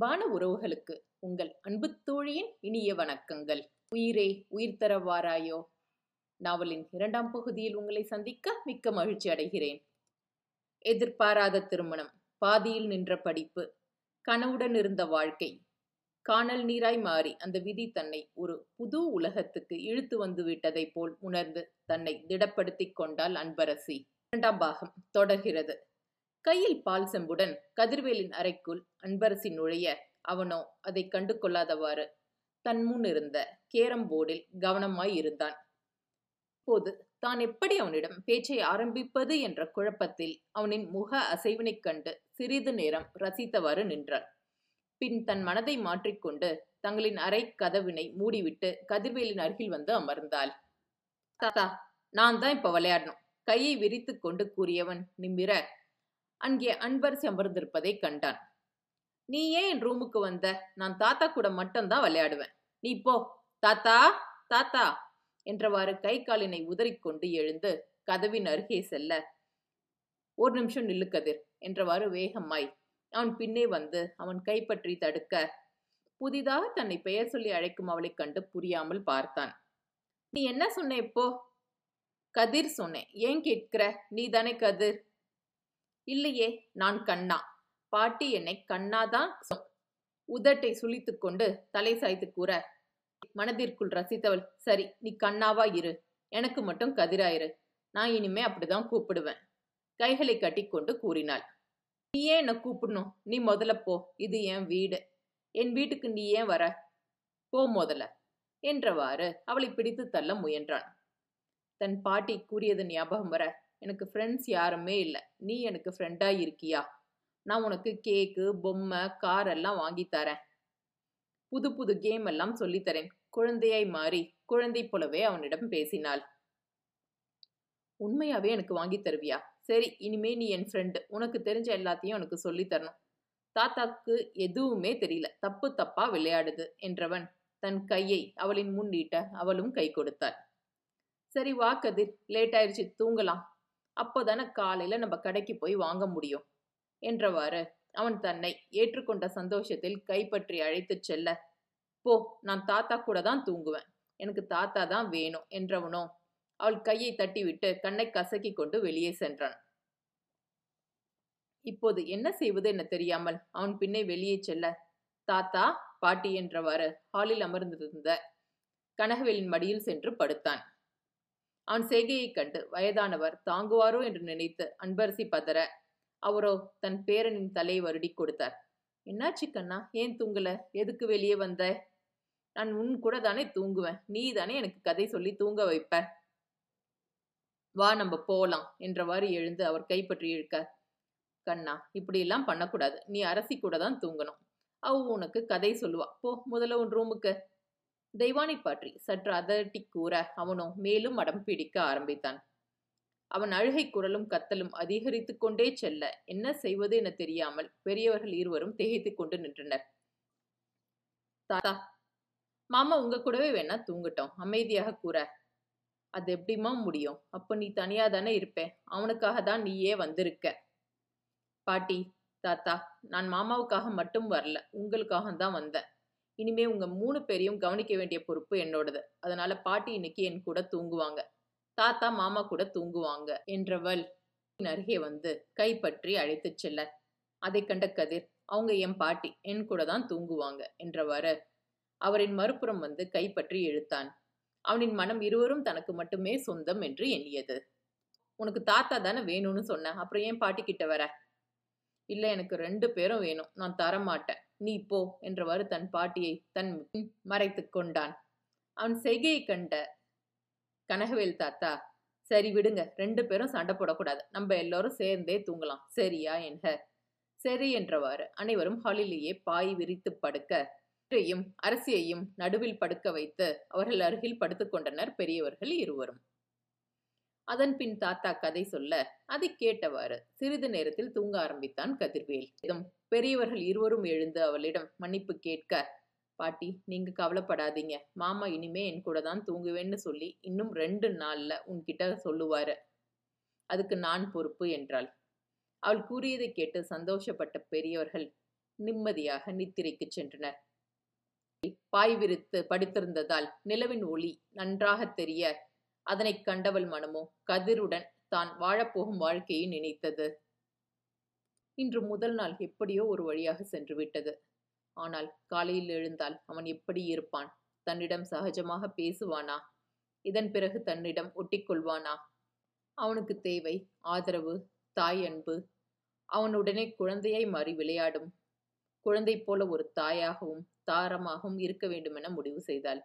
வான உறவுகளுக்கு உங்கள் அன்பு தோழியின் இனிய வணக்கங்கள். உயிரே உயிர் தரவாராயோ. நாவலின் இரண்டாம் பகுதியில் உங்களை சந்திக்க மிக்க மகிழ்ச்சி அடைகிறேன். எதிர்பாராத திருமணம் பாதியில் நின்ற படிப்பு கனவுடன் இருந்த வாழ்க்கை காணல் நீராய் மாறி அந்த விதி தன்னை ஒரு புது உலகத்துக்கு இழுத்து வந்து விட்டதைப் போல் உணர்ந்து தன்னை திடப்படுத்திக் கொண்டால் அன்பரசி. இரண்டாம் பாகம் தொடர்கிறது. கையில் பால் செம்புடன் கதிர்வேலின் அறைக்குள் அன்பரசி நுழைய அவனோ அதை கண்டு கொள்ளாதவாறு தன் முன் இருந்த கேரம் போர்டில் கவனமாய் இருந்தான். போது தான் எப்படி அவனிடம் பேச்சை ஆரம்பிப்பது என்ற குழப்பத்தில் அவனின் முக அசைவினைக் கண்டு சிறிது நேரம் ரசித்தவாறு நின்றாள் பின் தன் மனதை மாற்றிக்கொண்டு தங்களின் அறை கதவினை மூடிவிட்டு கதிர்வேலின் அருகில் வந்து அமர்ந்தாள். தாத்தா நான் தான் இப்ப விளையாடணும். கையை விரித்து கொண்டு கூறியவன் நிமிர அங்கே அன்பர் அமர்ந்திருப்பதை கண்டான். நீ ஏன் என் ரூமுக்கு வந்த? நான் தாத்தா கூட மட்டும்தான் விளையாடுவேன். நீ போ. தாத்தா தாத்தா என்றவாறு கை காலினை உதறிக்கொண்டு எழுந்து கதவின் அருகே செல்ல. ஒரு நிமிஷம் நில்லு கதிர் என்றவாறு வேகமாய் அவன் பின்னே வந்து அவன் கைப்பற்றி தடுக்க புதிதாக தன்னை பெயர் சொல்லி அழைக்கும் அவளைக் கண்டு புரியாமல் பார்த்தான். நீ என்ன சொன்ன இப்போ? கதிர் சொன்னேன். ஏன் கேட்கிற? நீ தானே கதிர். இல்லையே நான் கண்ணா. பாட்டி என்னை கண்ணாதான் சொ- உதட்டை சுழித்து கொண்டு தலை சாய்த்து கூற மனதிற்குள் ரசித்தவள் சரி நீ கண்ணாவா இரு. எனக்கு மட்டும் கதிராயிரு. நான் இனிமே அப்படிதான் கூப்பிடுவேன். கைகளை கட்டிக்கொண்டு கூறினாள். நீ ஏன் என்ன கூப்பிடணும்? நீ முதல்ல போ. இது என் வீடு. என் வீட்டுக்கு நீ ஏன் வர? போ முதல்ல. என்றவாறு அவளை பிடித்து தள்ள முயன்றான். தன் பாட்டி கூறியது ஞாபகம் வர எனக்கு ஃப்ரெண்ட்ஸ் யாருமே இல்லை. நீ எனக்கு ஃப்ரெண்டாக இருக்கியா? நான் உனக்கு கேக்கு பொம்மை கார் எல்லாம் வாங்கி தரேன். புது புது கேம் எல்லாம் சொல்லித் தரேன். குழந்தையாய் மாறி குழந்தை போலவே அவனிடம் பேசினாள். உண்மையாவே எனக்கு வாங்கி தருவியா? சரி இனிமே நீ என் ஃப்ரெண்டு உனக்கு தெரிஞ்ச எல்லாத்தையும் எனக்கு சொல்லித் தரணும். தாத்தாக்கு எதுவுமே தெரியல. தப்பு தப்பா விளையாடுது என்றவன் தன் கையை அவளின் முன் நீட்ட அவளும் கை கொடுத்தாள். சரி வா கதிர் லேட் ஆயிடுச்சு தூங்கலாம். அப்போதானே காலையில நம்ம கடைக்கு போய் வாங்க முடியும்? என்றவாறு அவன் தன்னை ஏற்றுக்கொண்ட சந்தோஷத்தில் கைப்பற்றி அழைத்துச் செல்ல போ நான் தாத்தா கூட தான் தூங்குவேன். எனக்கு தாத்தா தான் வேணும் என்றவனோ அவள் கையை தட்டிவிட்டு கண்ணை கசக்கிக் கொண்டு வெளியே சென்றான். இப்போது என்ன செய்வது என தெரியாமல் அவன் பின்னே வெளியே செல்ல தாத்தா பாட்டி என்றவாறு ஹாலில் அமர்ந்திருந்த கனகவேலின் மடியில் சென்று படுத்தான். அவன் செய்கையைக் கண்டு வயதானவர் தாங்குவாரோ என்று நினைத்து அன்பரசி பதற அவரோ தன் பேரனின் தலையை வருடி கொடுத்தார். என்னாச்சு கண்ணா? ஏன் தூங்கல? எதுக்கு வெளியே வந்த? நான் உன் கூட தானே தூங்குவேன். நீ தானே எனக்கு கதை சொல்லி தூங்க வைப்ப. வா நம்ம போலாம் என்றவாறு எழுந்து அவர் கைப்பற்றி இழுக்க கண்ணா இப்படியெல்லாம் பண்ணக்கூடாது. நீ அரசி கூட தான் தூங்கணும். அவ உனக்கு கதை சொல்லுவா. போ முதல்ல உன் ரூமுக்கு. தெய்வானை பாற்றி சற்று அதட்டி கூற அவனோ மேலும் அடம் பிடிக்க ஆரம்பித்தான். அவன் அழுகை குரலும் கத்தலும் அதிகரித்து கொண்டே செல்ல என்ன செய்வது என தெரியாமல் பெரியவர்கள் இருவரும் திகைத்து கொண்டு நின்றனர். தாத்தா மாமா உங்க கூடவே வேணா தூங்கட்டும் அமைதியாக கூற. அது எப்படிம்மா முடியும்? அப்ப நீ தனியா தானே இருப்ப? அவனுக்காக தான் நீயே வந்திருக்க. பாட்டி தாத்தா நான் மாமாவுக்காக மட்டும் வரல உங்களுக்காக தான் வந்தேன். இனிமே உங்க மூணு பேரையும் கவனிக்க வேண்டிய பொறுப்பு என்னோடது. அதனால பாட்டி இன்னைக்கு என் கூட தூங்குவாங்க. தாத்தா மாமா கூட தூங்குவாங்க என்றவள் என் அருகே வந்து கைப்பற்றி அழைத்துச் செல்ல. அதை கண்ட கதிர் அவங்க என் பாட்டி என் கூட தான் தூங்குவாங்க என்றவாறு அவரின் மறுபுறம் வந்து கைப்பற்றி இழுத்தான். அவனின் மனம் இருவரும் தனக்கு மட்டுமே சொந்தம் என்று எண்ணியது. உனக்கு தாத்தா தானே வேணும்னு சொன்ன அப்புறம் ஏன் பாட்டி கிட்ட வர? இல்லை எனக்கு ரெண்டு பேரும் வேணும். நான் தர மாட்டேன் நீ போ என்றவாறு தன் பாட்டியை தன் மறைத்து கொண்டான். அவன் செய்கையை கண்ட கனகவேல் தாத்தா சரி விடுங்க ரெண்டு பேரும் சண்டை போடக்கூடாது. நம்ம எல்லாரும் சேர்ந்தே தூங்கலாம். சரியா என்க? சரி என்றவாறு அனைவரும் ஹாலிலேயே பாய் விரித்து படுக்க அரசியையும் நடுவில் படுக்க வைத்து அவர்கள் அருகில் படுத்துக்கொண்டனர் பெரியவர்கள் இருவரும். அதன் பின் தாத்தா கதை சொல்ல அதை கேட்டவாறு சிறிது நேரத்தில் தூங்க ஆரம்பித்தான் கதிர்வேல். இதும் பெரியவர்கள் இருவரும் எழுந்து அவளிடம் மன்னிப்பு கேட்க பாட்டி நீங்க கவலைப்படாதீங்க. மாமா இனிமே என் கூட தான் தூங்குவேன்னு சொல்லி இன்னும் ரெண்டு நாள்ல உன்கிட்ட சொல்லுவாரு. அதுக்கு நான் பொறுப்பு என்றாள். அவள் கூறியதை கேட்டு சந்தோஷப்பட்ட பெரியவர்கள் நிம்மதியாக நித்திரைக்குச் சென்றனர். பாய் விரித்து படுத்திருந்ததால் நிலவின் ஒளி நன்றாகத் தெரிய அதனைக் கண்டவள் மனமோ? கதிருடன் தான் வாழப்போகும் வாழ்க்கையை நினைத்தது. இன்று முதல் நாள் எப்படியோ ஒரு வழியாக சென்று விட்டது. ஆனால் காலையில் எழுந்தால் அவன் எப்படி இருப்பான்? தன்னிடம் சகஜமாக பேசுவானா? இதன் பிறகு தன்னிடம் ஒட்டிக்கொள்வானா? அவனுக்கு தேவை ஆதரவு தாய் அன்பு. அவனுடனே குழந்தையை மாறி விளையாடும். குழந்தை போல ஒரு தாயாகவும் தாரமாகவும் இருக்க வேண்டுமென முடிவு செய்தாள்.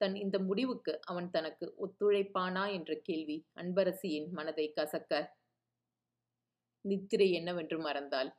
தன் இந்த முடிவுக்கு அவன் தனக்கு ஒத்துழைப்பானா என்ற கேள்வி அன்பரசியின் மனதை கசக்க. நித்திரை என்னவென்று மறந்தாள்.